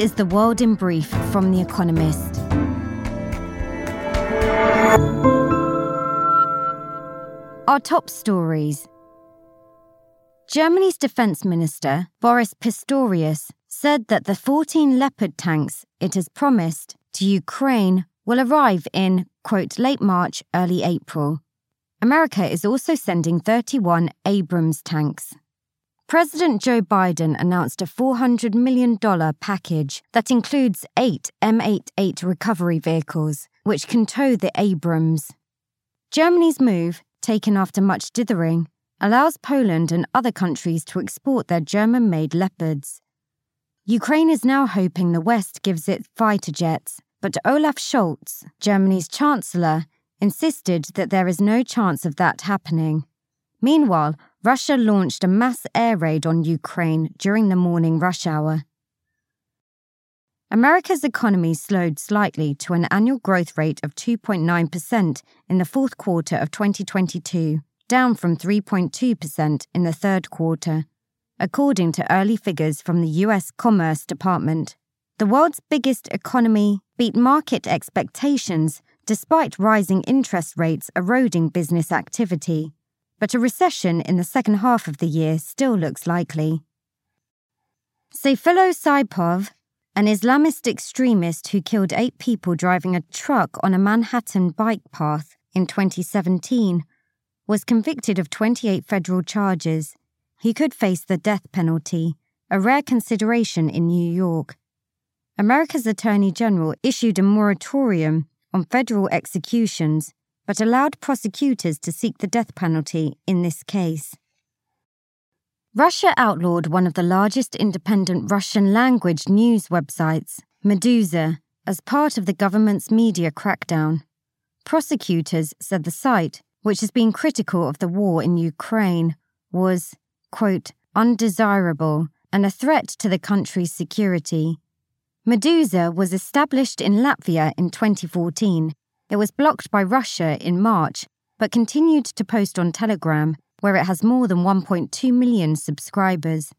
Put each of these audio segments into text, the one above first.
is the world in brief from The Economist. Our top stories. Germany's defense minister, Boris Pistorius, said that the 14 Leopard tanks it has promised to Ukraine will arrive in, quote, late March, early April. America is also sending 31 Abrams tanks. President Joe Biden announced a $400 million package that includes eight M88 recovery vehicles, which can tow the Abrams. Germany's move, taken after much dithering, allows Poland and other countries to export their German made Leopards. Ukraine is now hoping the West gives it fighter jets, but Olaf Scholz, Germany's Chancellor, insisted that there is no chance of that happening. Meanwhile, Russia launched a mass air raid on Ukraine during the morning rush hour. America's economy slowed slightly to an annual growth rate of 2.9% in the fourth quarter of 2022, down from 3.2% in the third quarter, according to early figures from the US Commerce Department. The world's biggest economy beat market expectations despite rising interest rates eroding business activity but a recession in the second half of the year still looks likely. Sayfullo Saipov, an Islamist extremist who killed eight people driving a truck on a Manhattan bike path in 2017, was convicted of 28 federal charges. He could face the death penalty, a rare consideration in New York. America's Attorney General issued a moratorium on federal executions but allowed prosecutors to seek the death penalty in this case. Russia outlawed one of the largest independent Russian language news websites, Meduza, as part of the government's media crackdown. Prosecutors said the site, which has been critical of the war in Ukraine, was, quote, undesirable and a threat to the country's security. Meduza was established in Latvia in 2014 it was blocked by Russia in March, but continued to post on Telegram, where it has more than 1.2 million subscribers.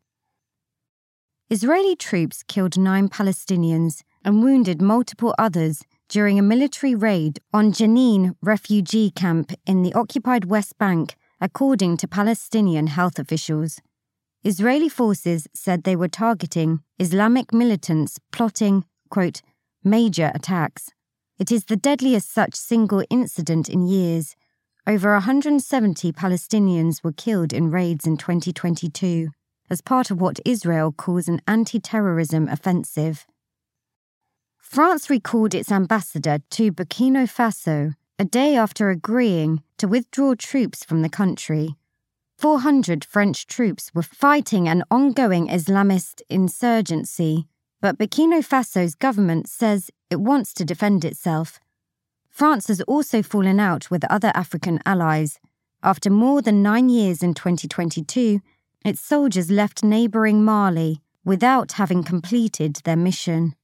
Israeli troops killed nine Palestinians and wounded multiple others during a military raid on Jenin refugee camp in the occupied West Bank, according to Palestinian health officials. Israeli forces said they were targeting Islamic militants plotting, quote, major attacks. It is the deadliest such single incident in years. Over 170 Palestinians were killed in raids in 2022 as part of what Israel calls an anti terrorism offensive. France recalled its ambassador to Burkina Faso a day after agreeing to withdraw troops from the country. 400 French troops were fighting an ongoing Islamist insurgency but Burkina Faso's government says it wants to defend itself. France has also fallen out with other African allies. After more than nine years in 2022, its soldiers left neighbouring Mali without having completed their mission.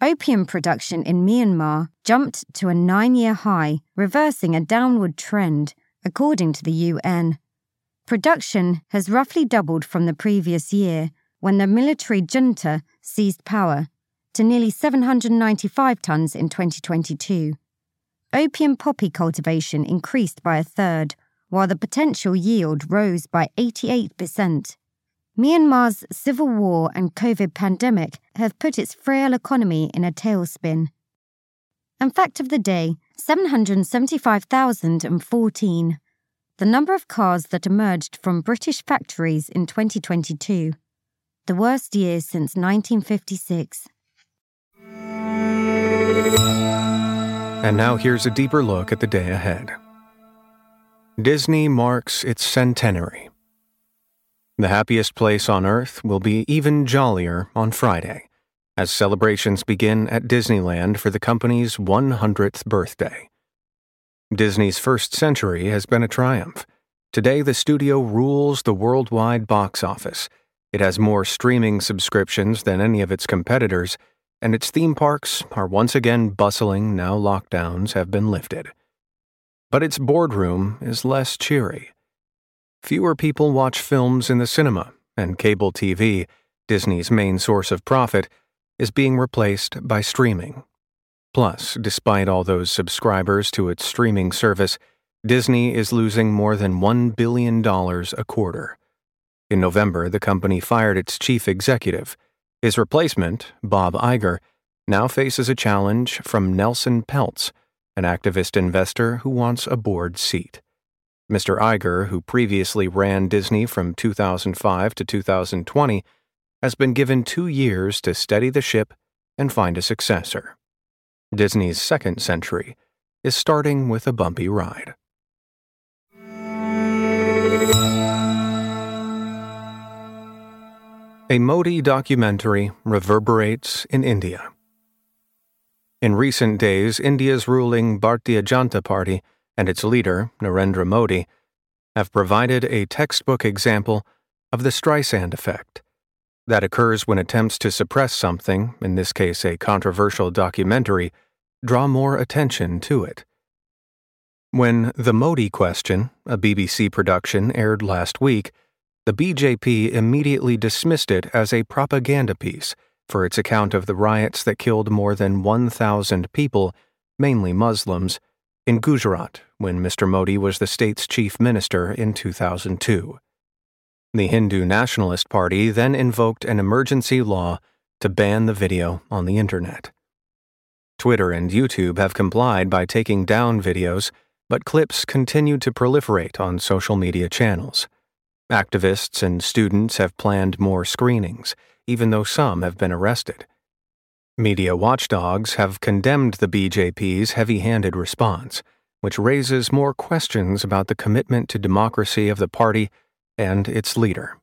Opium production in Myanmar jumped to a nine year high, reversing a downward trend, according to the UN. Production has roughly doubled from the previous year, when the military junta seized power to nearly 795 tonnes in 2022. Opium poppy cultivation increased by a third, while the potential yield rose by 88%. Myanmar's civil war and COVID pandemic have put its frail economy in a tailspin. And fact of the day 775,014. The number of cars that emerged from British factories in 2022 the worst years since 1956. And now here's a deeper look at the day ahead. Disney marks its centenary. The happiest place on earth will be even jollier on Friday, as celebrations begin at Disneyland for the company's 100th birthday. Disney's first century has been a triumph. Today, the studio rules the worldwide box office it has more streaming subscriptions than any of its competitors, and its theme parks are once again bustling now lockdowns have been lifted. But its boardroom is less cheery. Fewer people watch films in the cinema, and cable TV Disney's main source of profit, is being replaced by streaming. Plus, despite all those subscribers to its streaming service, Disney is losing more than $1 billion a quarter. In November, the company fired its chief executive. His replacement, Bob Iger, now faces a challenge from Nelson Peltz, an activist investor who wants a board seat. Mr. Iger, who previously ran Disney from 2005 to 2020, has been given two years to steady the ship and find a successor. Disney's second century is starting with a bumpy ride. A Modi documentary reverberates in India. In recent days, India's ruling Bharatiya Janata Party and its leader, Narendra Modi, have provided a textbook example of the Streisand effect that occurs when attempts to suppress something, in this case a controversial documentary, draw more attention to it. When The Modi Question, a BBC production, aired last week, the BJP immediately dismissed it as a propaganda piece for its account of the riots that killed more than 1,000 people, mainly Muslims, in Gujarat when Mr. Modi was the state's chief minister in 2002. The Hindu Nationalist Party then invoked an emergency law to ban the video on the internet. Twitter and YouTube have complied by taking down videos, but clips continue to proliferate on social media channels. Activists and students have planned more screenings even though some have been arrested. Media watchdogs have condemned the BJP's heavy handed response, which raises more questions about the commitment to democracy of the party and its leader.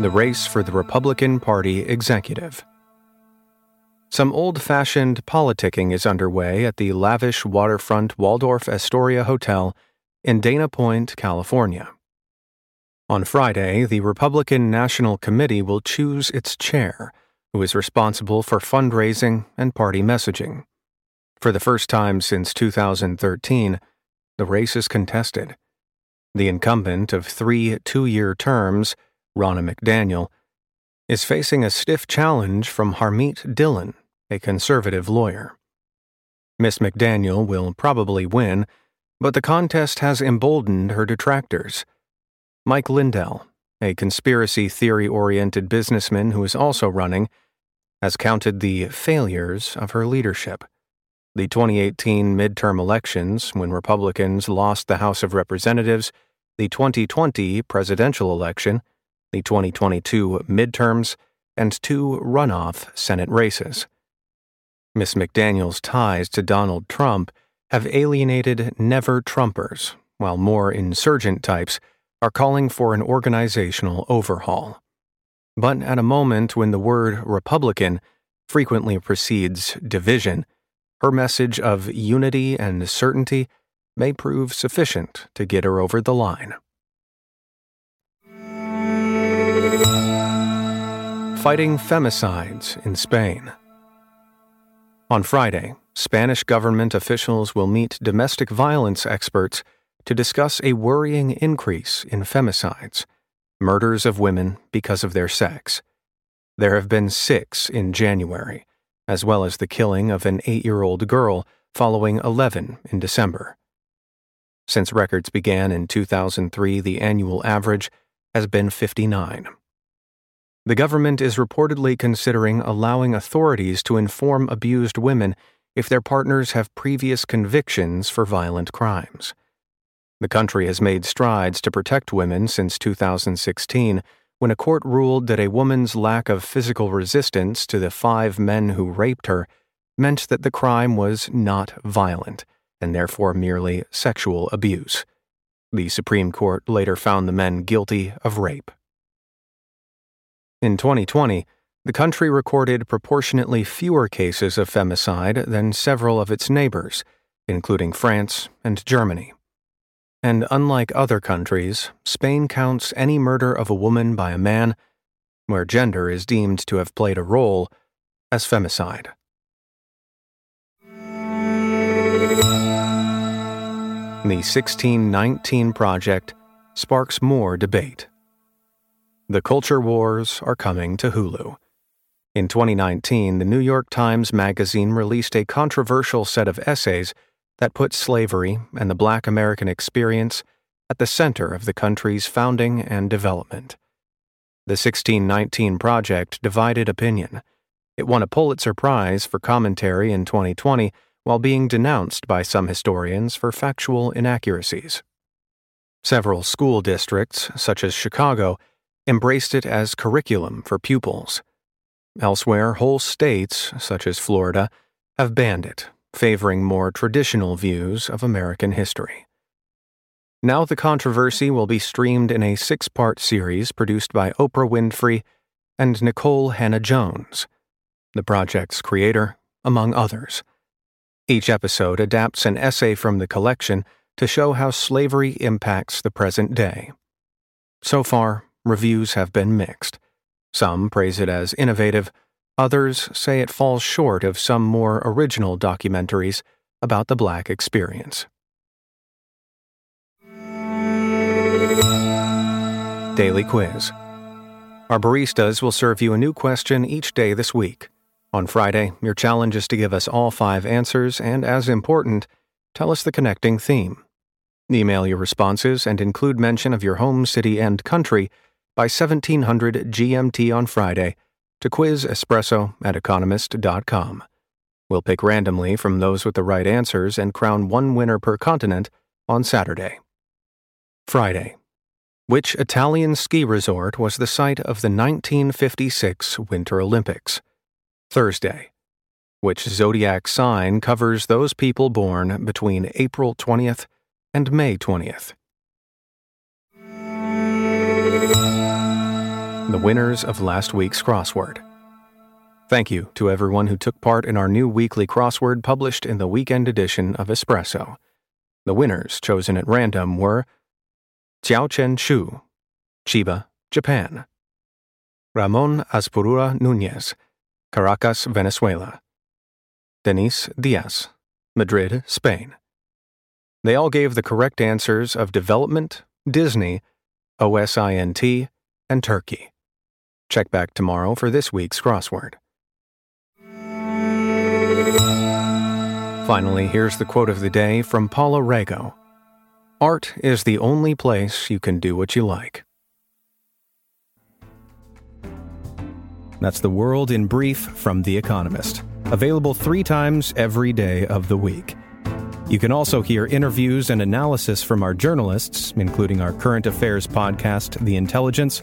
The race for the Republican Party executive. Some old fashioned politicking is underway at the lavish waterfront Waldorf Astoria Hotel in Dana Point, California. On Friday, the Republican National Committee will choose its chair, who is responsible for fundraising and party messaging. For the first time since 2013, the race is contested. The incumbent of three two year terms, Ronna McDaniel, is facing a stiff challenge from Harmeet Dhillon, a conservative lawyer. Miss McDaniel will probably win, but the contest has emboldened her detractors. Mike Lindell, a conspiracy theory oriented businessman who is also running, has counted the failures of her leadership. The 2018 midterm elections, when Republicans lost the House of Representatives, the 2020 presidential election, the 2022 midterms, and two runoff Senate races. Miss McDaniel's ties to Donald Trump have alienated never Trumpers, while more insurgent types are calling for an organizational overhaul. But at a moment when the word Republican frequently precedes division, her message of unity and certainty may prove sufficient to get her over the line. Fighting femicides in Spain. On Friday, Spanish government officials will meet domestic violence experts to discuss a worrying increase in femicides, murders of women because of their sex. There have been six in January, as well as the killing of an eight year old girl following 11 in December. Since records began in 2003, the annual average has been 59. The government is reportedly considering allowing authorities to inform abused women if their partners have previous convictions for violent crimes. The country has made strides to protect women since 2016 when a court ruled that a woman's lack of physical resistance to the five men who raped her meant that the crime was not violent and therefore merely sexual abuse. The Supreme Court later found the men guilty of rape. In 2020, the country recorded proportionately fewer cases of femicide than several of its neighbors, including France and Germany. And unlike other countries, Spain counts any murder of a woman by a man, where gender is deemed to have played a role, as femicide. The 1619 Project sparks more debate. The culture wars are coming to Hulu. In 2019, the New York Times Magazine released a controversial set of essays that put slavery and the black American experience at the center of the country's founding and development. The 1619 Project divided opinion. It won a Pulitzer Prize for commentary in 2020 while being denounced by some historians for factual inaccuracies. Several school districts, such as Chicago, embraced it as curriculum for pupils. Elsewhere, whole states, such as Florida, have banned it, favoring more traditional views of American history. Now, the controversy will be streamed in a six part series produced by Oprah Winfrey and Nikole Hannah-Jones, the project's creator, among others. Each episode adapts an essay from the collection to show how slavery impacts the present day. So far, reviews have been mixed. Some praise it as innovative, others say it falls short of some more original documentaries about the Black experience. Daily Quiz Our baristas will serve you a new question each day this week. On Friday, your challenge is to give us all five answers and, as important, tell us the connecting theme. Email your responses and include mention of your home city and country by 1700 GMT on Friday to quiz espresso at economist.com. We'll pick randomly from those with the right answers and crown one winner per continent on Saturday. Friday. Which Italian ski resort was the site of the 1956 Winter Olympics? Thursday. Which zodiac sign covers those people born between April 20th and May 20th? The winners of last week's crossword. Thank you to everyone who took part in our new weekly crossword published in the weekend edition of Espresso. The winners chosen at random were Xiao Chen Shu, Chiba, Japan, Ramon Aspurua Nunez, Caracas, Venezuela, Denise Diaz, Madrid, Spain. They all gave the correct answers of development, Disney, OSINT, and Turkey. Check back tomorrow for this week's crossword. Finally, here's the quote of the day from Paula Rego Art is the only place you can do what you like. That's the world in brief from The Economist, available three times every day of the week. You can also hear interviews and analysis from our journalists, including our current affairs podcast, The Intelligence